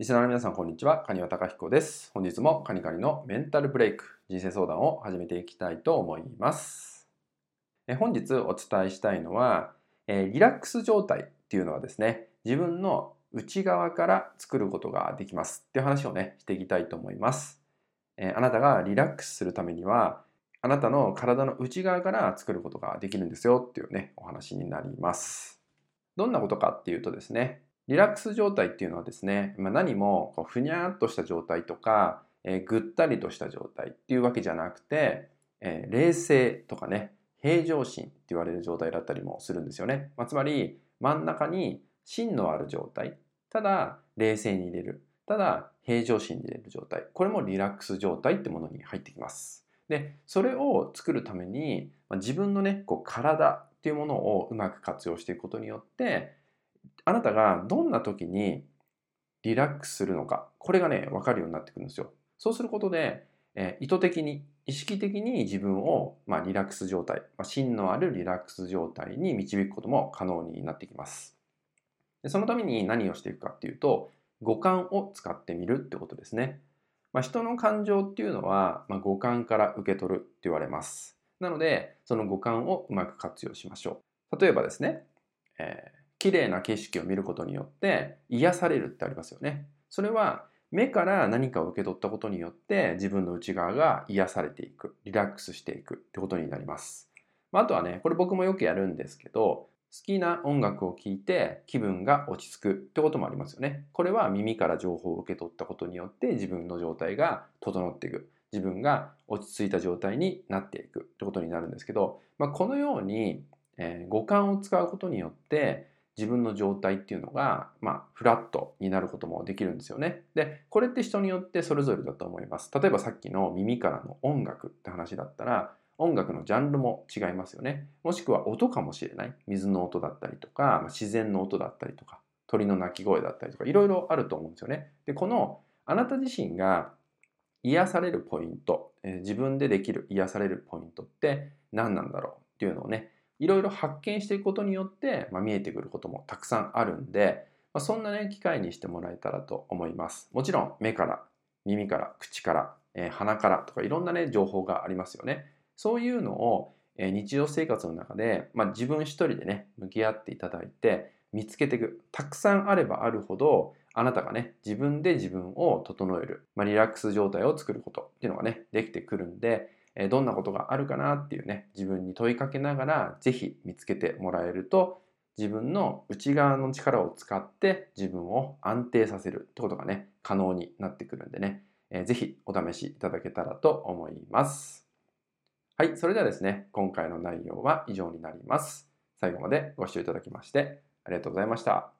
リスナーの皆さん、こんにちは。カニワタカヒコです。本日もカニカニのメンタルブレイク、人生相談を始めていきたいと思います。え本日お伝えしたいのは、えリラックス状態っていうのはですね、自分の内側から作ることができますっていう話をね、していきたいと思います。えあなたがリラックスするためには、あなたの体の内側から作ることができるんですよっていうね、お話になります。どんなことかっていうとですね、リラックス状態っていうのはですね、まあ、何もこうふにゃーっとした状態とか、えー、ぐったりとした状態っていうわけじゃなくて、えー、冷静とかね、平常心って言われる状態だったりもするんですよね。まあ、つまり真ん中に芯のある状態、ただ冷静に入れる、ただ平常心に入れる状態、これもリラックス状態ってものに入ってきます。で、それを作るために、まあ、自分のね、こう体っていうものをうまく活用していくことによって、あなたがどんな時にリラックスするのか、これがね、わかるようになってくるんですよ。そうすることで、えー、意図的に、意識的に自分を、まあ、リラックス状態、まあ、芯のあるリラックス状態に導くことも可能になってきます。でそのために何をしていくかっていうと、五感を使ってみるってことですね。まあ、人の感情っていうのは、まあ、五感から受け取るって言われます。なので、その五感をうまく活用しましょう。例えばですね、えー綺麗な景色を見ることによって癒されるってありますよね。それは目から何かを受け取ったことによって自分の内側が癒されていく、リラックスしていくってことになります。あとはね、これ僕もよくやるんですけど、好きな音楽を聴いて気分が落ち着くってこともありますよね。これは耳から情報を受け取ったことによって自分の状態が整っていく。自分が落ち着いた状態になっていくってことになるんですけど、まあ、このように、えー、五感を使うことによって自分の状態っていうのが、まあ、フラットになることもできるんですよね。で、これって人によってそれぞれだと思います。例えばさっきの耳からの音楽って話だったら、音楽のジャンルも違いますよね。もしくは音かもしれない。水の音だったりとか、自然の音だったりとか、鳥の鳴き声だったりとか、いろいろあると思うんですよね。で、このあなた自身が癒されるポイント、え、自分でできる癒されるポイントって何なんだろうっていうのをね、いろいろ発見していくことによって、まあ、見えてくることもたくさんあるんで、まあ、そんなね、機会にしてもらえたらと思います。もちろん目から、耳から、口から、えー、鼻からとかいろんなね、情報がありますよね。そういうのを、えー、日常生活の中で、まあ、自分一人でね、向き合っていただいて、見つけていく。たくさんあればあるほど、あなたがね、自分で自分を整える、まあ、リラックス状態を作ることっていうのがね、できてくるんで、どんなことがあるかなっていうね、自分に問いかけながら、ぜひ見つけてもらえると、自分の内側の力を使って自分を安定させるってことがね、可能になってくるんでね、えー、ぜひお試しいただけたらと思います。はい、それではですね、今回の内容は以上になります。最後までご視聴いただきましてありがとうございました。